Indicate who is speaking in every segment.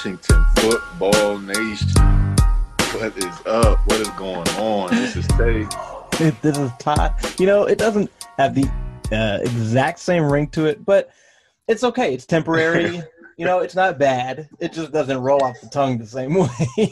Speaker 1: Washington football nation. What is up? What is going on? This is Tay.
Speaker 2: this is Todd. You know, it doesn't have the uh, exact same ring to it, but it's okay. It's temporary. you know, it's not bad. It just doesn't roll off the tongue the same way.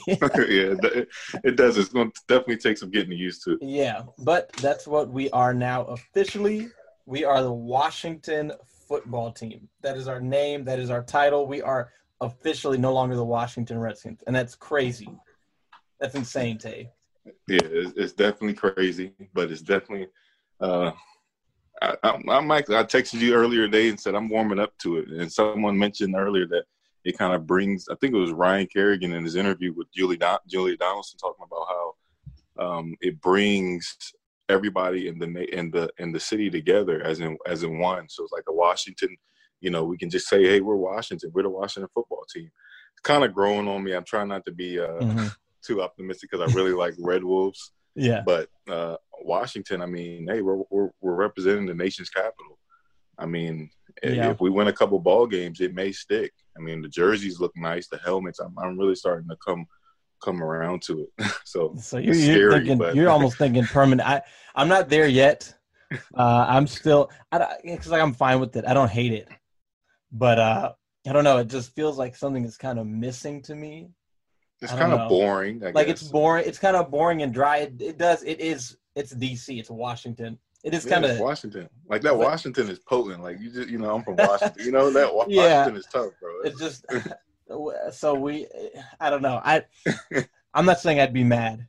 Speaker 1: yeah, it, it does. It's going to definitely take some getting used to.
Speaker 2: Yeah, but that's what we are now officially. We are the Washington football team. That is our name. That is our title. We are officially no longer the Washington Redskins, and that's crazy. That's insane, Tay.
Speaker 1: Yeah, it's, it's definitely crazy, but it's definitely. Uh, I, I, I'm I texted you earlier today and said I'm warming up to it, and someone mentioned earlier that it kind of brings. I think it was Ryan Kerrigan in his interview with Julie Don, Julie Donaldson talking about how um, it brings everybody in the in the in the city together as in as in one. So it's like a Washington you know, we can just say, hey, we're Washington. We're the Washington football team. It's kind of growing on me. I'm trying not to be uh, mm-hmm. too optimistic because I really like Red Wolves.
Speaker 2: Yeah.
Speaker 1: But uh, Washington, I mean, hey, we're, we're, we're representing the nation's capital. I mean, yeah. if we win a couple ball games, it may stick. I mean, the jerseys look nice, the helmets. I'm, I'm really starting to come come around to it. so,
Speaker 2: so you're, you're thinking, you're almost thinking permanent. I I'm not there yet. Uh, I'm still, I, it's like I'm fine with it. I don't hate it but uh, I don't know. It just feels like something is kind of missing to me.
Speaker 1: It's kind of boring. I
Speaker 2: like
Speaker 1: guess.
Speaker 2: it's boring. It's kind of boring and dry. It, it, does. It is. It's DC. It's Washington. It is yeah, kind of
Speaker 1: Washington. Like that. Washington is potent. Like you just. You know, I'm from Washington. you know that Washington yeah, is tough, bro.
Speaker 2: It's, it's just. so we. I don't know. I. I'm not saying I'd be mad,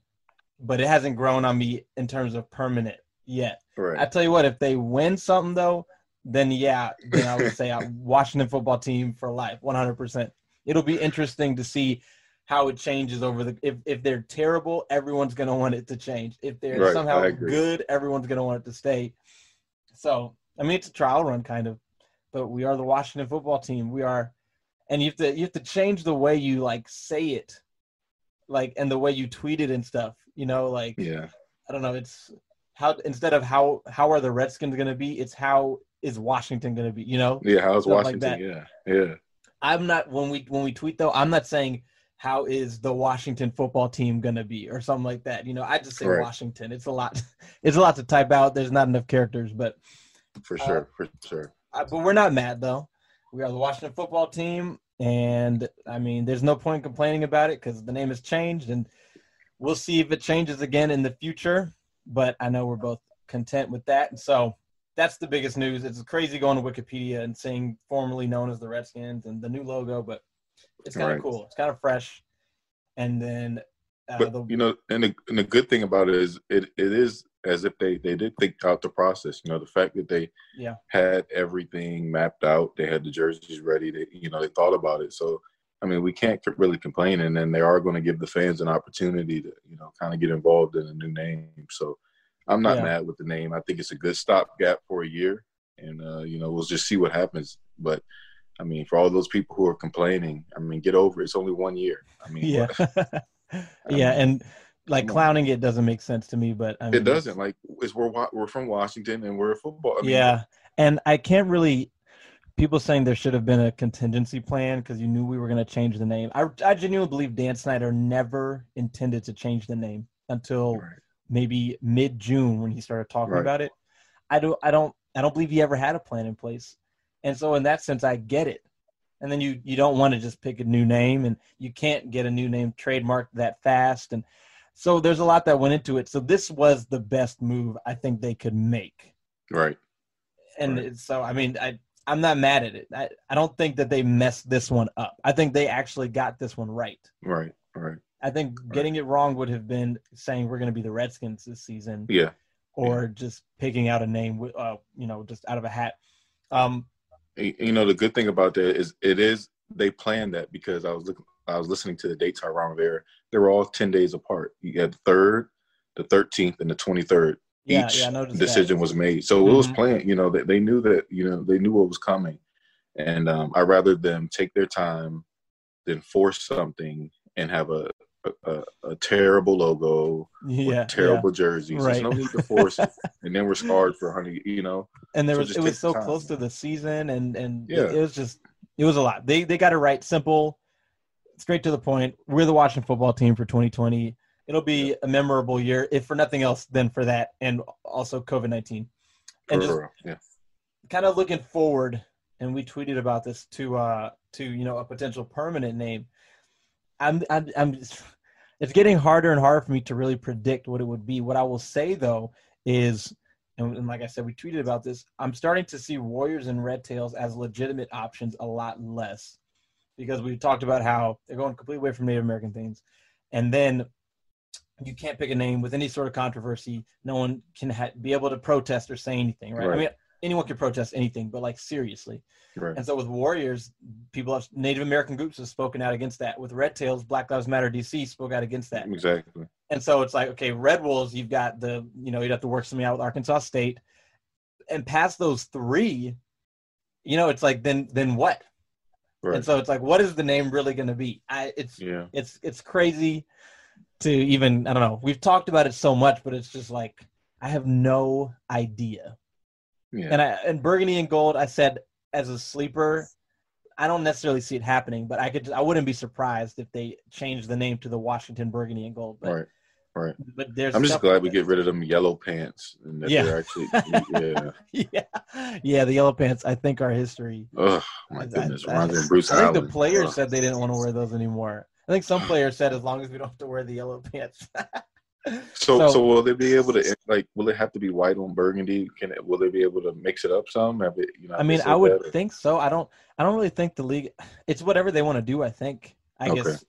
Speaker 2: but it hasn't grown on me in terms of permanent yet.
Speaker 1: Right.
Speaker 2: I tell you what, if they win something though, then yeah, then I would say Washington football team for life, 100%. It'll be interesting to see how it changes over the. If if they're terrible, everyone's gonna want it to change. If they're right, somehow good, everyone's gonna want it to stay. So I mean, it's a trial run kind of, but we are the Washington football team. We are, and you have to you have to change the way you like say it, like and the way you tweet it and stuff. You know, like
Speaker 1: yeah,
Speaker 2: I don't know. It's how instead of how how are the Redskins gonna be, it's how is Washington going to be? You know?
Speaker 1: Yeah, how's Washington? Like yeah, yeah.
Speaker 2: I'm not when we when we tweet though. I'm not saying how is the Washington football team going to be or something like that. You know, I just say. Washington. It's a lot. It's a lot to type out. There's not enough characters, but
Speaker 1: for uh, sure, uh, for sure.
Speaker 2: Uh, but we're not mad though. We are the Washington football team, and I mean, there's no point complaining about it because the name has changed, and we'll see if it changes again in the future. But I know we're both content with that, and so that's the biggest news. It's crazy going to Wikipedia and seeing formerly known as the Redskins and the new logo, but it's kind of right. cool. It's kind of fresh. And then,
Speaker 1: uh, but the, you know, and the, and the good thing about it is it, it is as if they they did think out the process. You know, the fact that they
Speaker 2: yeah
Speaker 1: had everything mapped out, they had the jerseys ready. They you know they thought about it. So I mean, we can't really complain. And then they are going to give the fans an opportunity to you know kind of get involved in a new name. So I'm not yeah. mad with the name. I think it's a good stopgap for a year, and uh, you know we'll just see what happens. But I mean, for all those people who are complaining, I mean, get over it. It's only one year. I mean,
Speaker 2: yeah, yeah, mean, and like clowning it doesn't make sense to me. But I mean,
Speaker 1: it doesn't. Like, it's we're we're from Washington and we're a football.
Speaker 2: I mean, yeah, and I can't really. People saying there should have been a contingency plan because you knew we were going to change the name. I, I genuinely believe Dan Snyder never intended to change the name until right maybe mid June when he started talking right. about it. I don't I don't I don't believe he ever had a plan in place. And so in that sense I get it. And then you you don't want to just pick a new name and you can't get a new name trademarked that fast and so there's a lot that went into it. So this was the best move I think they could make.
Speaker 1: Right.
Speaker 2: And right. so I mean I I'm not mad at it. I, I don't think that they messed this one up. I think they actually got this one right.
Speaker 1: Right, right.
Speaker 2: I think getting it wrong would have been saying we're going to be the Redskins this season.
Speaker 1: Yeah.
Speaker 2: Or just picking out a name, uh, you know, just out of a hat. Um,
Speaker 1: you know, the good thing about that is it is they planned that because I was looking, I was listening to the dates around there. They were all ten days apart. You had the third, the thirteenth, and the twenty third.
Speaker 2: Yeah,
Speaker 1: Each
Speaker 2: yeah,
Speaker 1: decision
Speaker 2: that.
Speaker 1: was made, so it was
Speaker 2: Mhm.
Speaker 1: planned. You know, they, they knew that. You know, they knew what was coming, and um, I rather them take their time than force something and have a a, a, terrible logo
Speaker 2: yeah,
Speaker 1: with terrible jerseys. There's no need to force it, and then we're scarred for honey. You know,
Speaker 2: and there
Speaker 1: So
Speaker 2: was it was so
Speaker 1: time.
Speaker 2: close to the season and and
Speaker 1: Yeah.
Speaker 2: it, it was just it was a lot they they got it right simple straight to the point we're the washington football team for 2020 it'll be a memorable year if for nothing else than for that and also covid-19 and just
Speaker 1: yeah.
Speaker 2: kind of looking forward and we tweeted about this to uh to you know a potential permanent name i'm i'm, I'm it's getting harder and harder for me to really predict what it would be. What i will say though is and, and like i said we tweeted about this i'm starting to see warriors and red tails as legitimate options a lot less because we talked about how they're going completely away from native american things. And then you can't pick a name with any sort of controversy. No one can ha- be able to protest or say anything right? i mean anyone can protest anything but like seriously
Speaker 1: Right.
Speaker 2: and so with Warriors, people have Native American groups have spoken out against that. With Red Tails, Black Lives Matter DC spoke out against that.
Speaker 1: Exactly.
Speaker 2: And so it's like, okay, Red Wolves, you've got the, you know, you'd have to work something out with Arkansas State. And past those three, you know, it's like then then what?
Speaker 1: Right.
Speaker 2: And so it's like, what is the name really gonna be? I it's
Speaker 1: yeah.
Speaker 2: it's it's crazy to even I don't know. We've talked about it so much, but it's just like I have no idea.
Speaker 1: Yeah.
Speaker 2: And I and Burgundy and Gold, I said as a sleeper, I don't necessarily see it happening, but I could I wouldn't be surprised if they changed the name to the Washington Burgundy and Gold. But,
Speaker 1: right. Right.
Speaker 2: but there's
Speaker 1: I'm just glad we get rid of them yellow pants and that
Speaker 2: Yeah.
Speaker 1: they're actually yeah.
Speaker 2: yeah, yeah, the yellow pants I think are history.
Speaker 1: Oh my
Speaker 2: I-
Speaker 1: goodness.
Speaker 2: I-
Speaker 1: Reminds me Bruce
Speaker 2: I think
Speaker 1: Allen.
Speaker 2: the players
Speaker 1: Ugh.
Speaker 2: said they didn't want to wear those anymore. I think some players said as long as we don't have to wear the yellow pants.
Speaker 1: So,
Speaker 2: so-
Speaker 1: so will they be able to like? Will it have to be white on burgundy? Can it? Will they be able to mix it up some? Have it? You know.
Speaker 2: I mean, I would
Speaker 1: or-
Speaker 2: think so. I don't. I don't really think the league. It's whatever they want to do. I think. I
Speaker 1: Okay.
Speaker 2: guess.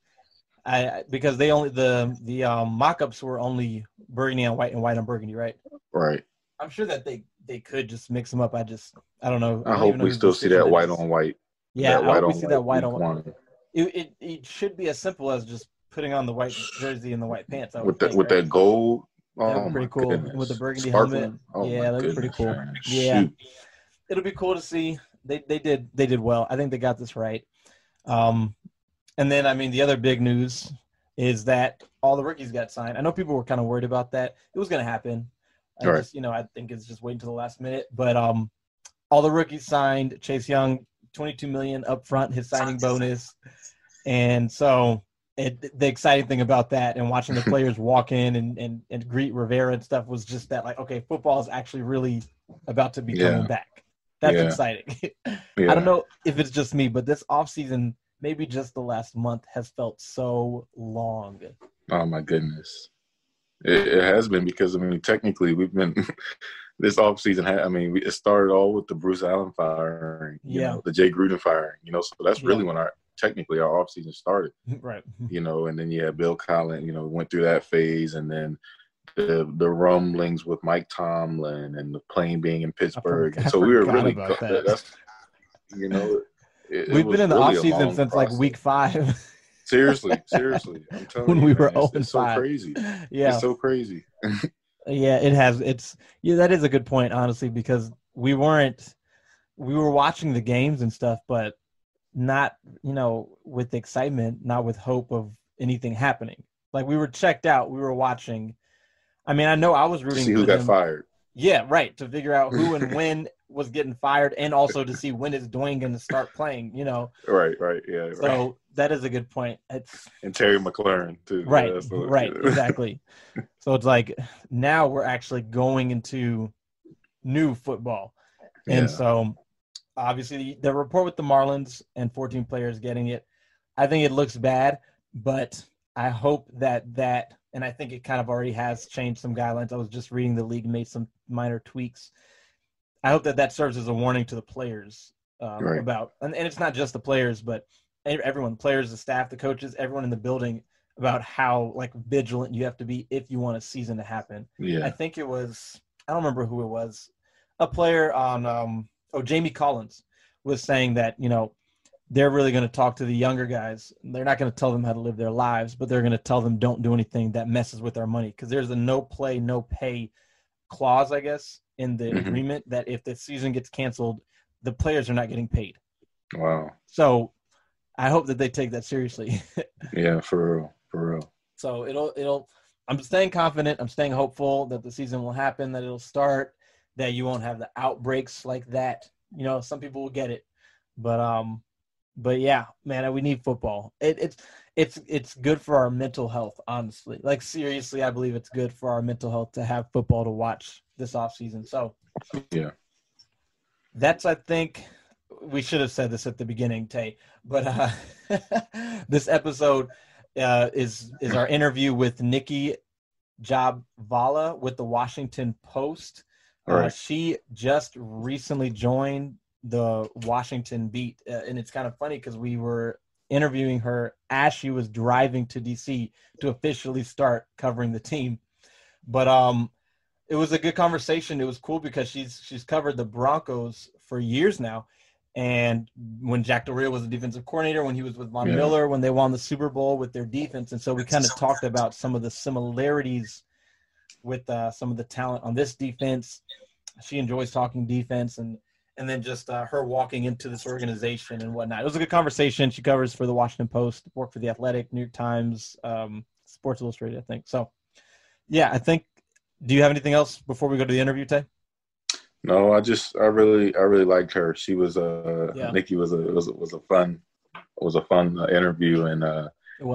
Speaker 2: I I- because they only the the um, mock-ups were only burgundy on white and white on burgundy, right?
Speaker 1: Right.
Speaker 2: I'm sure that they they could just mix them up. I just I don't know.
Speaker 1: I
Speaker 2: don't
Speaker 1: hope we still see that white
Speaker 2: is.
Speaker 1: on white.
Speaker 2: Yeah,
Speaker 1: that
Speaker 2: I
Speaker 1: white
Speaker 2: hope
Speaker 1: on
Speaker 2: we see that white on. It, it it should be as simple as just putting on the white jersey and the white pants.
Speaker 1: With that
Speaker 2: think,
Speaker 1: with
Speaker 2: right?
Speaker 1: that gold.
Speaker 2: That'd
Speaker 1: Oh
Speaker 2: pretty cool.
Speaker 1: goodness.
Speaker 2: With the burgundy
Speaker 1: Sparkling.
Speaker 2: helmet.
Speaker 1: Oh
Speaker 2: Yeah, be pretty cool.
Speaker 1: man.
Speaker 2: Yeah.
Speaker 1: Shoot.
Speaker 2: it'll be cool to see. They they did they did well. I think they got this right. Um, and then I mean the other big news is that all the rookies got signed. I know people were kind of worried about that. It was going to happen. I
Speaker 1: Right.
Speaker 2: just you know I think it's just waiting to the last minute. But um, all the rookies signed. Chase Young, twenty two million up front, his signing bonus, and so. It, the exciting thing about that and watching the players walk in and, and, and greet Rivera and stuff was just that like okay football is actually really about to be
Speaker 1: Yeah.
Speaker 2: coming back. That's
Speaker 1: Yeah.
Speaker 2: exciting.
Speaker 1: Yeah.
Speaker 2: I don't know if it's just me, but this offseason, maybe just the last month, has felt so long.
Speaker 1: Oh my goodness. It, it has been because I mean technically we've been this off season. I mean we, it started all with the Bruce Allen firing, you
Speaker 2: Yeah.
Speaker 1: know, the Jay Gruden firing. You know, so that's really when our technically our off season started.
Speaker 2: right.
Speaker 1: You know, and then yeah, Bill Collins, you know, went through that phase, and then the the rumblings with Mike Tomlin and the plane being in Pittsburgh.
Speaker 2: I
Speaker 1: so we were really
Speaker 2: about that.
Speaker 1: that's you know. It, it
Speaker 2: We've
Speaker 1: was
Speaker 2: been in the
Speaker 1: really
Speaker 2: offseason since like week five.
Speaker 1: Seriously, seriously, I'm telling you
Speaker 2: When
Speaker 1: you,
Speaker 2: we
Speaker 1: man,
Speaker 2: were
Speaker 1: it's,
Speaker 2: 0
Speaker 1: it's so
Speaker 2: 5.
Speaker 1: crazy.
Speaker 2: yeah.
Speaker 1: It's so crazy.
Speaker 2: Yeah, it has. It's yeah, that is a good point, honestly, because we weren't we were watching the games and stuff, but not you know with excitement, not with hope of anything happening. Like we were checked out, we were watching. I mean, I know I was
Speaker 1: To
Speaker 2: rooting
Speaker 1: see
Speaker 2: for
Speaker 1: who got
Speaker 2: them.
Speaker 1: fired.
Speaker 2: Yeah, right. To figure out who and when was getting fired, and also to see when is Dwayne going to start playing. You know,
Speaker 1: Right, right, yeah. Right.
Speaker 2: so that is a good point. It's
Speaker 1: And Terry McLaurin too.
Speaker 2: right,
Speaker 1: Yeah,
Speaker 2: right, exactly. So it's like now we're actually going into new football, and
Speaker 1: Yeah.
Speaker 2: so obviously the report with the Marlins and 14 players getting it, I think it looks bad, but I hope that that, and I think it kind of already has changed some guidelines. I was just reading the league made some minor tweaks. I hope that that serves as a warning to the players um, right. about, and, and it's not just the players, but everyone, players, the staff, the coaches, everyone in the building about how like vigilant you have to be if you want a season to happen.
Speaker 1: Yeah.
Speaker 2: I think it was I don't remember who it was. A player on um oh Jamie Collins was saying that, you know, they're really going to talk to the younger guys. They're not going to tell them how to live their lives, but they're going to tell them don't do anything that messes with our money because there's a no play, no pay clause, I guess, in the mm-hmm. agreement that if the season gets canceled, the players are not getting paid.
Speaker 1: Wow.
Speaker 2: So I hope that they take that seriously.
Speaker 1: yeah, for real, for real.
Speaker 2: So it'll it'll. I'm staying confident. I'm staying hopeful that the season will happen. That it'll start. That you won't have the outbreaks like that. You know, some people will get it, but um, but yeah, man, we need football. It, it's it's it's good for our mental health. Honestly, like seriously, I believe it's good for our mental health to have football to watch this off season. So
Speaker 1: yeah,
Speaker 2: that's I think we should have said this at the beginning, Tay. But uh, this episode uh, is is our interview with Nikki Jhabvala with the Washington Post. Uh, she just recently joined the Washington beat, uh, and it's kind of funny because we were interviewing her as she was driving to DC to officially start covering the team. But um, it was a good conversation. It was cool because she's she's covered the Broncos for years now, and when Jack Del Rio was the defensive coordinator, when he was with Von yeah. Miller, when they won the Super Bowl with their defense, and so we kind of talked about some of the similarities with uh, some of the talent on this defense. She enjoys talking defense, and and then just uh, her walking into this organization and whatnot. It was a good conversation. She covers for the Washington Post, worked for the Athletic, New York Times, um, Sports Illustrated, I think. So, yeah, I think. Do you have anything else before we go to the interview, Tay?
Speaker 1: No, I just I really I really liked her. She was a uh, yeah. Nikki was a was a, was a fun was a fun uh, interview and uh,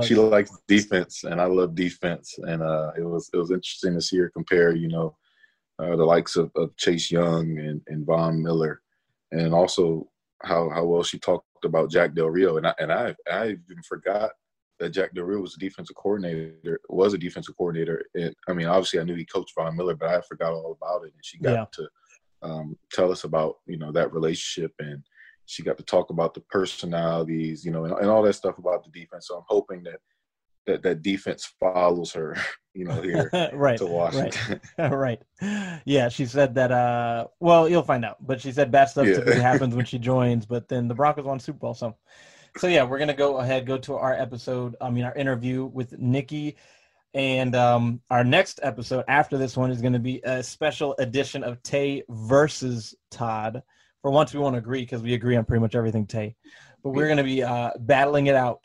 Speaker 1: she likes defense and I love defense and uh, it was it was interesting to see her compare you know uh, the likes of, of Chase Young and, and Von Miller and also how how well she talked about Jack Del Rio and I and I I even forgot that Jack Del Rio was a defensive coordinator was a defensive coordinator and I mean obviously I knew he coached Von Miller but I forgot all about it and she got yeah. to um, tell us about you know that relationship and she got to talk about the personalities you know and, and all that stuff about the defense so i'm hoping that that that defense follows her you know here
Speaker 2: right
Speaker 1: to washington
Speaker 2: right. right yeah she said that uh well you'll find out but she said bad stuff yeah. typically happens when she joins but then the broncos won super bowl so so yeah we're gonna go ahead go to our episode i mean our interview with nikki and um, our next episode after this one is going to be a special edition of Tay versus Todd. For once, we won't agree because we agree on pretty much everything, Tay. But we're going to be uh, battling it out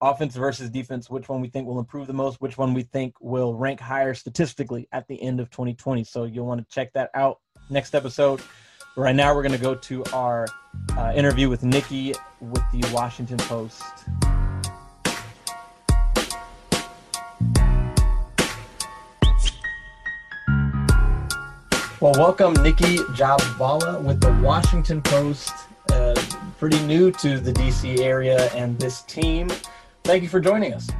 Speaker 2: offense versus defense, which one we think will improve the most, which one we think will rank higher statistically at the end of 2020. So you'll want to check that out next episode. Right now, we're going to go to our uh, interview with Nikki with the Washington Post. Well, welcome Nikki Jhabvala with the Washington Post. Uh, pretty new to the DC area and this team. Thank you for joining us.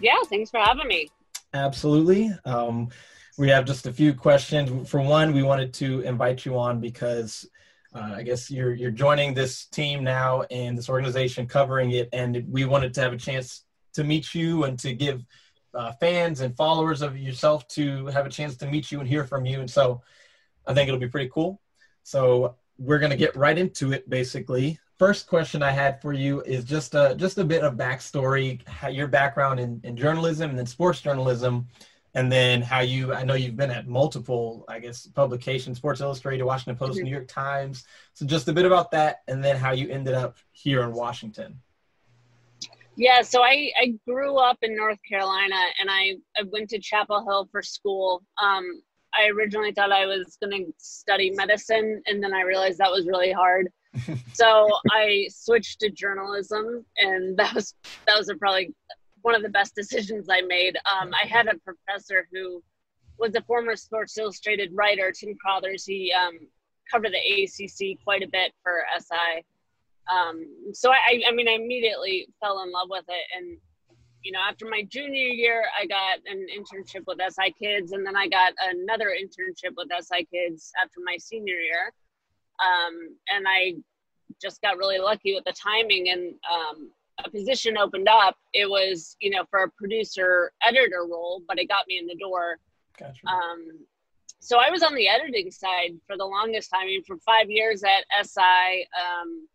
Speaker 3: Yeah, thanks for having me.
Speaker 2: Absolutely. Um, we have just a few questions. For one, we wanted to invite you on because uh, I guess you're you're joining this team now and this organization covering it, and we wanted to have a chance to meet you and to give uh, fans and followers of yourself to have a chance to meet you and hear from you. And so I think it'll be pretty cool. So we're going to get right into it basically. First question I had for you is just a, just a bit of backstory, how your background in, in journalism and then sports journalism, and then how you, I know you've been at multiple, I guess, publications, Sports Illustrated, Washington Post, mm-hmm. New York Times. So just a bit about that, and then how you ended up here in Washington.
Speaker 3: Yeah, so I, I grew up in North Carolina and I, I went to Chapel Hill for school. Um, I originally thought I was going to study medicine and then I realized that was really hard. so I switched to journalism and that was that was probably one of the best decisions I made. Um, I had a professor who was a former Sports Illustrated writer, Tim Crothers. He um, covered the ACC quite a bit for SI um, so I, I mean, I immediately fell in love with it. And, you know, after my junior year, I got an internship with SI Kids, and then I got another internship with SI Kids after my senior year. Um, and I just got really lucky with the timing and um, a position opened up. It was, you know, for a producer editor role, but it got me in the door.
Speaker 2: Gotcha.
Speaker 3: Um, so I was on the editing side for the longest time. I mean, for five years at SI, um,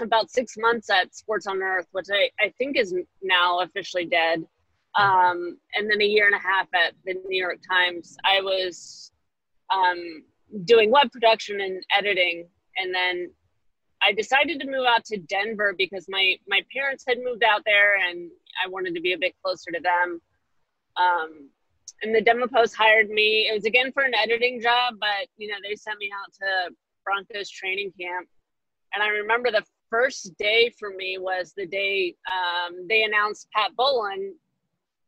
Speaker 3: about six months at Sports on Earth, which I, I think is now officially dead. Um, and then a year and a half at the New York Times. I was um, doing web production and editing. And then I decided to move out to Denver because my, my parents had moved out there and I wanted to be a bit closer to them. Um, and the Denver Post hired me. It was again for an editing job, but you know, they sent me out to Broncos training camp. And I remember the first day for me was the day um, they announced Pat Bowlen,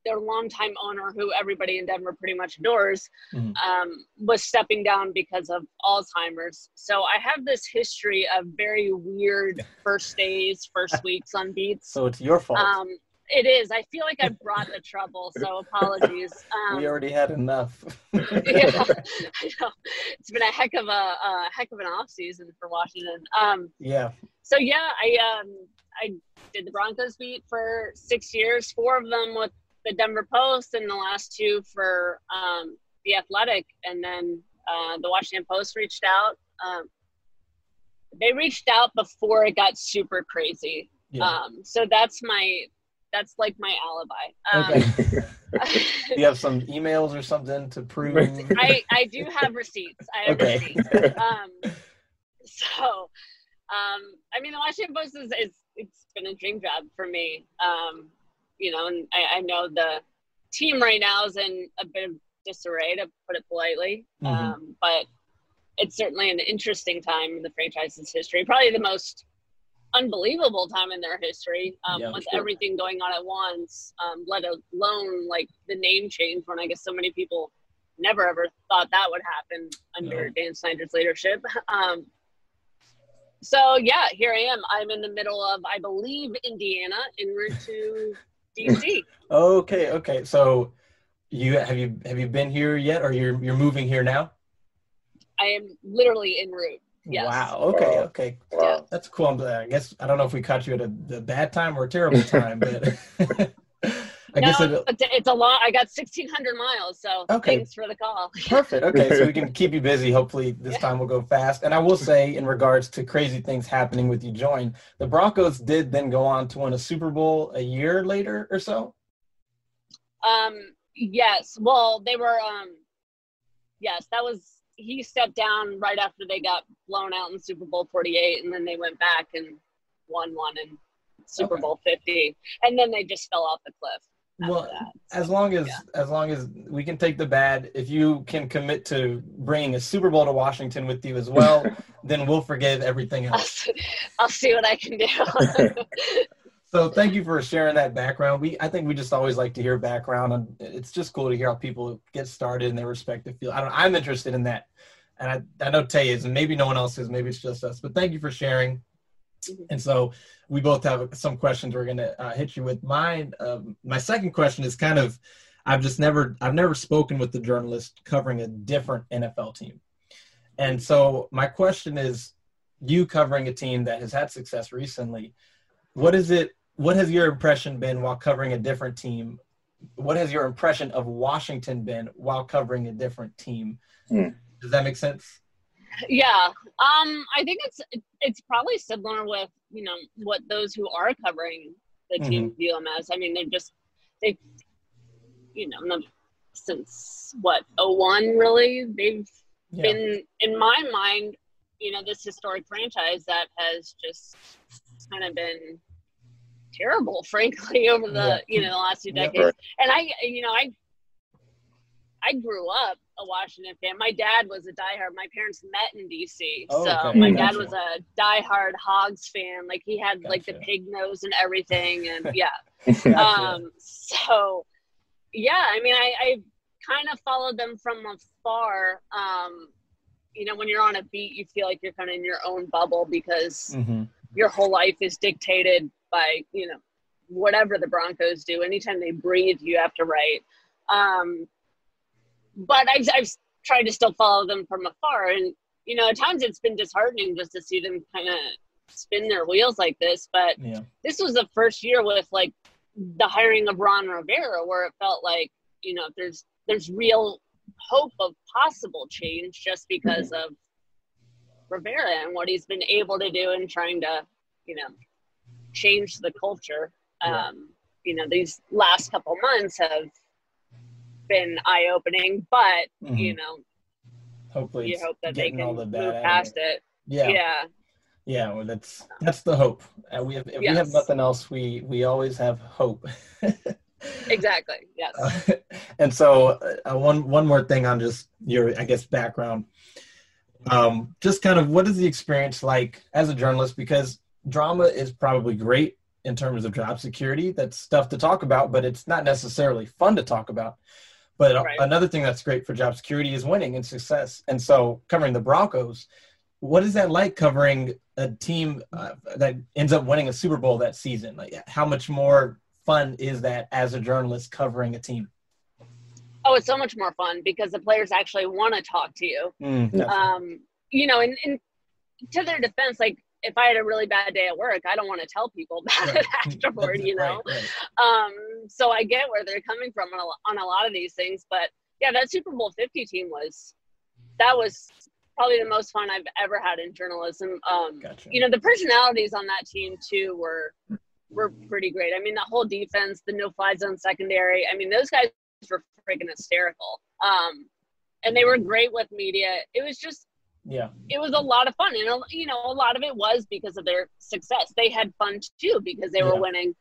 Speaker 3: their longtime owner, who everybody in Denver pretty much adores,
Speaker 2: Mhm.
Speaker 3: um, was stepping down because of Alzheimer's. So I have this history of very weird first days, first weeks on beats.
Speaker 2: So it's your fault.
Speaker 3: Um, it is. I feel like I brought the trouble, so apologies. Um,
Speaker 2: we already had enough.
Speaker 3: yeah, It's been a heck of a, a heck of an off season for Washington. Um,
Speaker 2: yeah.
Speaker 3: so yeah, I um, I did the Broncos beat for six years, four of them with the Denver Post, and the last two for um, the Athletic. And then uh, the Washington Post reached out. Um, they reached out before it got super crazy.
Speaker 2: Yeah.
Speaker 3: Um, so that's my that's like my alibi. Um,
Speaker 2: okay. You have some emails or something to prove?
Speaker 3: I, I do have receipts. I have
Speaker 2: Okay.
Speaker 3: receipts. Um, so, um, I mean, the Washington Post is, is it's been a dream job for me. Um, you know, and I, I know the team right now is in a bit of disarray, to put it politely.
Speaker 2: Mhm.
Speaker 3: Um, but it's certainly an interesting time in the franchise's history. Probably the most unbelievable time in their history um,
Speaker 2: Yeah,
Speaker 3: with
Speaker 1: sure.
Speaker 3: everything going on at once, um, let alone like the name change when I guess so many people never ever thought that would happen under
Speaker 2: No.
Speaker 3: Dan Snyder's leadership. Um, so yeah, here I am. I'm in the middle of, I believe, Indiana en route to DC.
Speaker 2: Okay, okay. So you have you have you been here yet, or you're you're moving here now?
Speaker 3: I am literally en route. Yes.
Speaker 2: Wow. Okay.
Speaker 1: Wow.
Speaker 2: Okay.
Speaker 1: Wow.
Speaker 2: That's cool. I'm, I guess I don't know if we caught you at a, a bad time or a terrible time, but I
Speaker 3: no,
Speaker 2: guess it,
Speaker 3: it's, it's a lot. I got 1,600 miles, so
Speaker 2: Okay.
Speaker 3: thanks for the call.
Speaker 2: Perfect. Okay, so we can keep you busy. Hopefully, this
Speaker 3: Yeah.
Speaker 2: time will go fast. And I will say, in regards to crazy things happening with you, join the Broncos did then go on to win a Super Bowl a year later or so.
Speaker 3: Um, yes. Well, they were. Um, yes, that was. He stepped down right after they got blown out in Super Bowl 48, and then they went back and won one in Super
Speaker 2: Okay.
Speaker 3: Bowl 50, and then they just fell off the cliff.
Speaker 2: Well,
Speaker 3: that.
Speaker 2: as long as
Speaker 3: yeah.
Speaker 2: as long as we can take the bad, if you can commit to bringing a Super Bowl to Washington with you as well, then we'll forgive everything
Speaker 3: I'll,
Speaker 2: else.
Speaker 3: I'll see what I can do.
Speaker 2: So thank you for sharing that background. We I think we just always like to hear background, and it's just cool to hear how people get started in their respective field. I don't, I'm interested in that, and I, I know Tay is, and maybe no one else is. Maybe it's just us. But thank you for sharing.
Speaker 3: Mhm.
Speaker 2: And so we both have some questions we're gonna uh, hit you with. Mine, um, my second question is kind of, I've just never I've never spoken with the journalist covering a different NFL team, and so my question is, you covering a team that has had success recently, what is it? What has your impression been while covering a different team? What has your impression of Washington been while covering a different team?
Speaker 1: Hmm.
Speaker 2: Does that make sense?
Speaker 3: yeah um i think it's it's probably similar with you know what those who are covering the team view them as i mean they're just they've you know since what 01 really they've
Speaker 2: Yeah.
Speaker 3: been in my mind you know this historic franchise that has just kind of been terrible frankly over the
Speaker 2: Yeah.
Speaker 3: you know the last two
Speaker 2: Yeah.
Speaker 3: decades
Speaker 1: Right.
Speaker 3: and i you know i i grew up a washington fan my dad was a diehard my parents met in dc
Speaker 2: Oh,
Speaker 3: so
Speaker 2: okay.
Speaker 3: my
Speaker 2: Gotcha.
Speaker 3: dad was a diehard hogs fan like he had like the pig nose and everything and yeah
Speaker 2: Gotcha.
Speaker 3: um so yeah i mean i i kind of followed them from afar um you know when you're on a beat you feel like you're kind of in your own bubble because
Speaker 2: Mhm.
Speaker 3: Your whole life is dictated by you know whatever the broncos do anytime they breathe you have to write um but i've, I've tried to still follow them from afar and you know at times it's been disheartening just to see them kind of spin their wheels like this. But
Speaker 2: Yeah.
Speaker 3: this was the first year with like the hiring of Ron Rivera, where it felt like you know there's there's real hope of possible change just because of Rivera and what he's been able to do in trying to you know change the culture.
Speaker 2: Yeah.
Speaker 3: Um, you know, these last couple months have been eye opening, but you
Speaker 2: Mhm.
Speaker 3: know,
Speaker 2: Hopefully,
Speaker 3: you hope that they can
Speaker 2: all the
Speaker 3: move
Speaker 2: bad out of
Speaker 3: past
Speaker 2: it.
Speaker 3: it.
Speaker 2: Yeah.
Speaker 3: Yeah.
Speaker 2: Yeah, well, that's that's the hope. Uh, we have, if we have nothing else, we we always have hope.
Speaker 3: exactly. Yes.
Speaker 2: Uh, and so, uh, one one more thing on just your, I guess, background. Um, just kind of what is the experience like as a journalist? Because drama is probably great in terms of job security. That's stuff to talk about, but it's not necessarily fun to talk about. But uh,
Speaker 3: Right.
Speaker 2: another thing that's great for job security is winning and success. And so, covering the Broncos, what is that like covering a team uh, that ends up winning a Super Bowl that season? Like, how much more fun is that as a journalist covering a team?
Speaker 3: Oh, it's so much more fun because the players actually want to talk to you.
Speaker 2: Mm,
Speaker 3: Um, you know, and, and to their defense, like if I had a really bad day at work, I don't want to tell people about it afterward, you know?
Speaker 2: Right, right.
Speaker 3: Um, so I get where they're coming from on a, on a lot of these things, but yeah, that Super Bowl 50 team was, that was probably the most fun I've ever had in journalism. Um,
Speaker 2: Gotcha.
Speaker 3: you know, the personalities on that team too were, were pretty great. I mean, the whole defense, the no fly zone secondary, I mean, those guys were freaking hysterical. Um, and they were great with media. It was just,
Speaker 2: yeah,
Speaker 3: it was a lot of fun. And a- you know a lot of it was because of their success. They had fun too because they were
Speaker 2: Yeah.
Speaker 3: winning.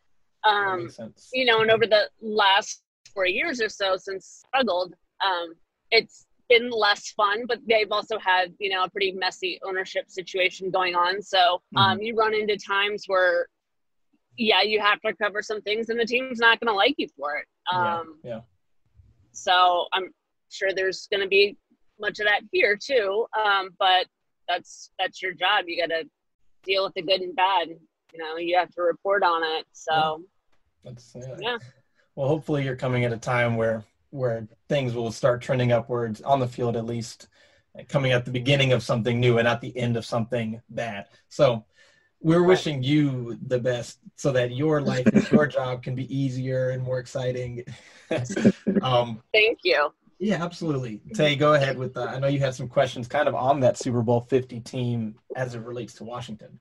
Speaker 3: Um you know and over the last four years or so since struggled um it's been less fun but they've also had you know a pretty messy ownership situation going on. So um you run into times where yeah you have to cover some things and the team's not going to like you for it. Um
Speaker 2: yeah, yeah,
Speaker 3: so I'm sure there's going to be much of that here too. Um, but that's that's your job. You got to deal with the good and bad. You know, you have to report on it. So
Speaker 2: that's yeah.
Speaker 3: yeah,
Speaker 2: Well, hopefully you're coming at a time where where things will start trending upwards on the field at least, coming at the beginning of something new and at the end of something bad. So we're
Speaker 3: Right.
Speaker 2: wishing you the best so that your life and your job can be easier and more exciting. um,
Speaker 3: thank you.
Speaker 2: yeah, absolutely. Tay, go ahead with that. I know you had some questions kind of on that Super Bowl 50 team as it relates to Washington.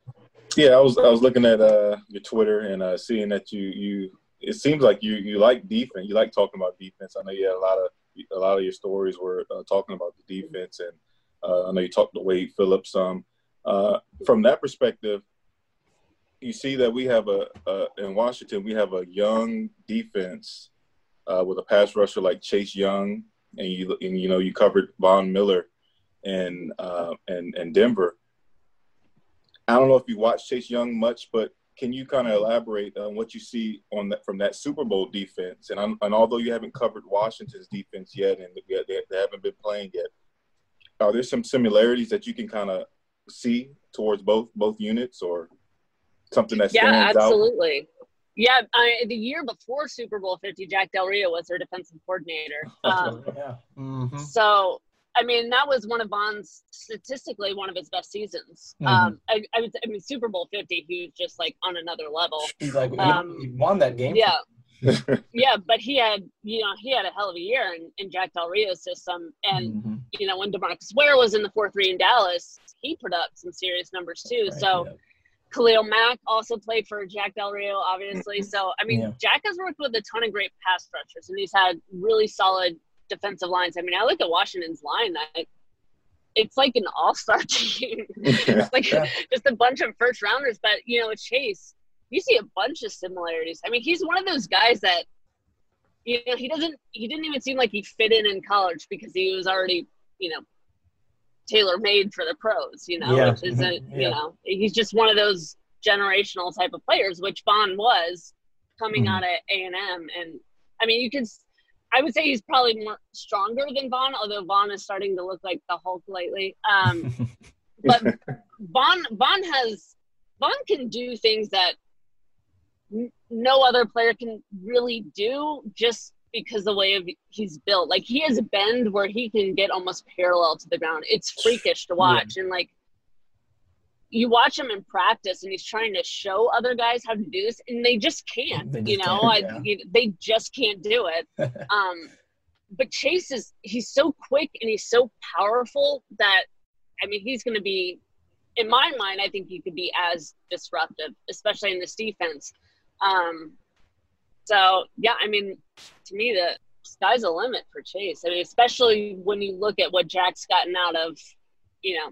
Speaker 1: Yeah, I was I was looking at uh, your Twitter and uh, seeing that you you it seems like you you like defense. You like talking about defense. I know you had a lot of a lot of your stories were uh, talking about the defense, and uh, I know you talked to Wade Phillips some. Uh, from that perspective, you see that we have a, a in Washington we have a young defense uh, with a pass rusher like Chase Young, and you and you know you covered Von Miller and uh, and and Denver. I don't know if you watched Chase Young much, but can you kind of elaborate on what you see on that from that Super Bowl defense? And, I'm, and although you haven't covered Washington's defense yet, and they, they haven't been playing yet, are there some similarities that you can kind of see towards both both units, or something that
Speaker 3: Yeah,
Speaker 1: stands out?
Speaker 3: absolutely. Yeah, I, the year before Super Bowl 50, Jack Del Rio was their defensive coordinator. Um,
Speaker 2: yeah. Mhm.
Speaker 3: So, I mean, that was one of Von's statistically one of his best seasons.
Speaker 2: Mhm.
Speaker 3: Um, I, I, would, I mean, Super Bowl 50, he was just like on another level.
Speaker 2: He's like, he-
Speaker 3: Um,
Speaker 2: he won that game.
Speaker 3: Yeah. yeah, but he had, you know, he had a hell of a year in, in Jack Del Rio's system. And,
Speaker 2: Mhm.
Speaker 3: you know, when DeMarcus Ware was in the 4 3 in Dallas, he put up some serious numbers too.
Speaker 2: Right,
Speaker 3: so,
Speaker 2: yeah.
Speaker 3: Khalil Mack also played for Jack Del Rio, obviously. Mm-hmm. So, I mean,
Speaker 2: Yeah.
Speaker 3: Jack has worked with a ton of great pass rushers, and he's had really solid defensive lines. I mean, I look at Washington's line; I, it's like an all-star team. it's like
Speaker 2: Yeah.
Speaker 3: just a bunch of first rounders. But you know, Chase, you see a bunch of similarities. I mean, he's one of those guys that you know he doesn't. He didn't even seem like he fit in in college because he was already, you know, tailor made for the pros. You know,
Speaker 2: Yeah.
Speaker 3: which isn't.
Speaker 2: Yeah.
Speaker 3: You know, he's just one of those generational type of players, which Von was coming
Speaker 2: Mhm.
Speaker 3: out of A and M. And I mean, you can. I would say he's probably more stronger than Von, although Von is starting to look like the Hulk lately. Um, but Von Von has Von can do things that n- no other player can really do just because the way of he's built. Like he has a bend where he can get almost parallel to the ground. It's freakish to watch, and like you watch him in practice and he's trying to show other guys how to do this and they just can't
Speaker 2: They just
Speaker 3: you know I,
Speaker 2: yeah.
Speaker 3: they just can't do it um but chase is he's so quick and he's so powerful that i mean he's going to be in my mind i think he could be as disruptive especially in this defense um so yeah i mean to me the sky's the limit for chase i mean especially when you look at what jack's gotten out of you know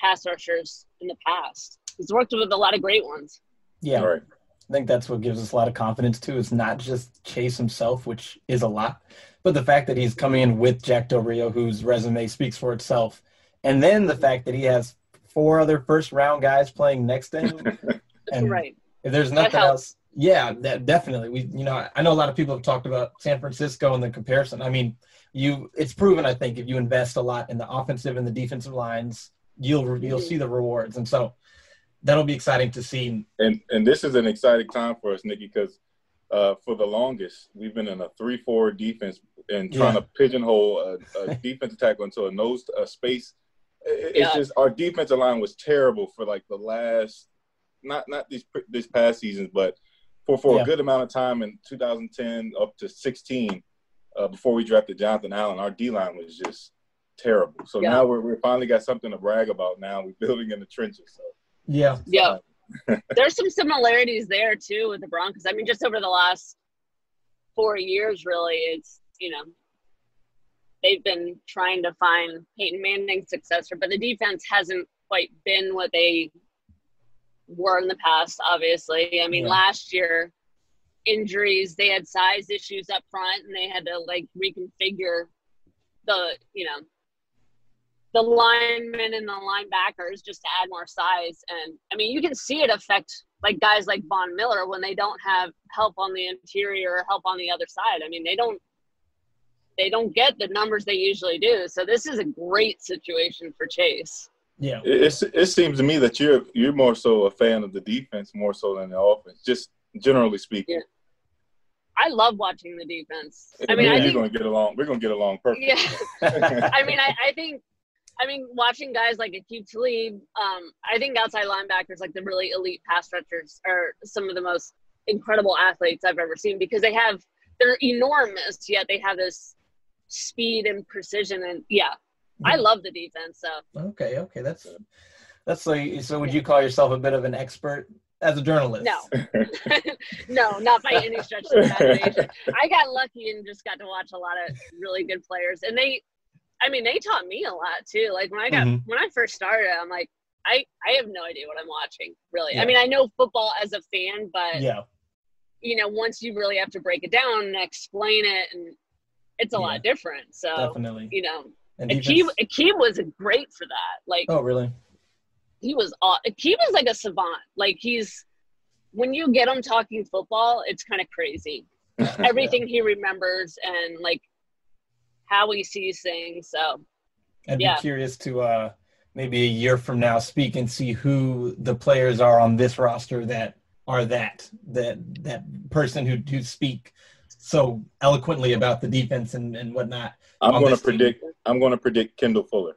Speaker 3: pass rushers in the past he's worked with a lot of great ones
Speaker 2: Yeah.
Speaker 1: All right.
Speaker 2: I think that's what gives us a lot of confidence too. It's not just Chase himself, which is a lot, but the fact that he's coming in with Jack Del Rio, whose resume speaks for itself, and then the fact that he has four other first round guys playing next to him. And
Speaker 3: right
Speaker 2: if there's nothing else, yeah, that definitely. We, you know, I know a lot of people have talked about San Francisco and the comparison. I mean, you, it's proven. I think if you invest a lot in the offensive and the defensive lines, you'll you'll see the rewards, and so that'll be exciting to see.
Speaker 1: and and this is an exciting time for us, Nikki, because uh, for the longest we've been in a three-four defense and trying
Speaker 2: Yeah.
Speaker 1: to pigeonhole a, a defensive tackle into a nose a space. It's
Speaker 3: Yeah.
Speaker 1: just our defensive line was terrible for like the last not not these this past seasons, but for for
Speaker 2: Yeah.
Speaker 1: a good amount of time in 2010 up to 16 uh, before we drafted Jonathan Allen, our D line was just terrible. So
Speaker 3: Yeah.
Speaker 1: now we're we finally got something to brag about. Now we're building in the trenches. So
Speaker 2: Yeah,
Speaker 3: yeah there's some similarities there too with the Broncos. I mean, just over the last four years, really, it's you know they've been trying to find Peyton Manning's successor, but the defense hasn't quite been what they were in the past. Obviously, I mean,
Speaker 2: Yeah.
Speaker 3: last year injuries, they had size issues up front, and they had to like reconfigure the you know the linemen and the linebackers just to add more size. And I mean, you can see it affect like guys like Von Miller when they don't have help on the interior or help on the other side. I mean, they don't they don't get the numbers they usually do. So this is a great situation for Chase.
Speaker 2: Yeah.
Speaker 1: It, it's, it seems to me that you're you're more so a fan of the defense more so than the offense, just generally speaking.
Speaker 3: Yeah. I love watching the defense. I
Speaker 1: Me
Speaker 3: mean, I
Speaker 1: and you're gonna get along. We're gonna get along perfect.
Speaker 3: yeah. I mean, I, I think, I mean, watching guys like Aqib Talib, um, I think outside linebackers, like the really elite pass rushers, are some of the most incredible athletes I've ever seen because they have, they're enormous, yet they have this speed and precision. And yeah, I love the defense. So
Speaker 2: Okay, okay, that's that's like. So, would you call yourself a bit of an expert as a journalist?
Speaker 3: no, no, not by any stretch of the imagination. I got lucky and just got to watch a lot of really good players, and they, I mean, they taught me a lot too. Like when I got
Speaker 2: Mhm.
Speaker 3: when I first started, I'm like, I I have no idea what I'm watching. Really,
Speaker 2: Yeah.
Speaker 3: I mean, I know football as a fan, but
Speaker 2: Yeah,
Speaker 3: you know, once you really have to break it down and explain it, and it's a
Speaker 2: Yeah.
Speaker 3: lot different. So
Speaker 2: definitely.
Speaker 3: you know,
Speaker 2: And defense-
Speaker 3: Aqib was great for that. Like
Speaker 2: Oh, really?
Speaker 3: he was aw- Aqib is like a savant. Like he's when you get him talking football, it's kind of crazy. Everything he remembers and like how he sees things. So
Speaker 2: I'd
Speaker 3: Yeah.
Speaker 2: be curious to uh, maybe a year from now speak and see who the players are on this roster that are that that that person who who speak so eloquently about the defense and, and whatnot.
Speaker 1: I'm gonna
Speaker 2: this team.
Speaker 1: predict. I'm gonna predict Kendall Fuller.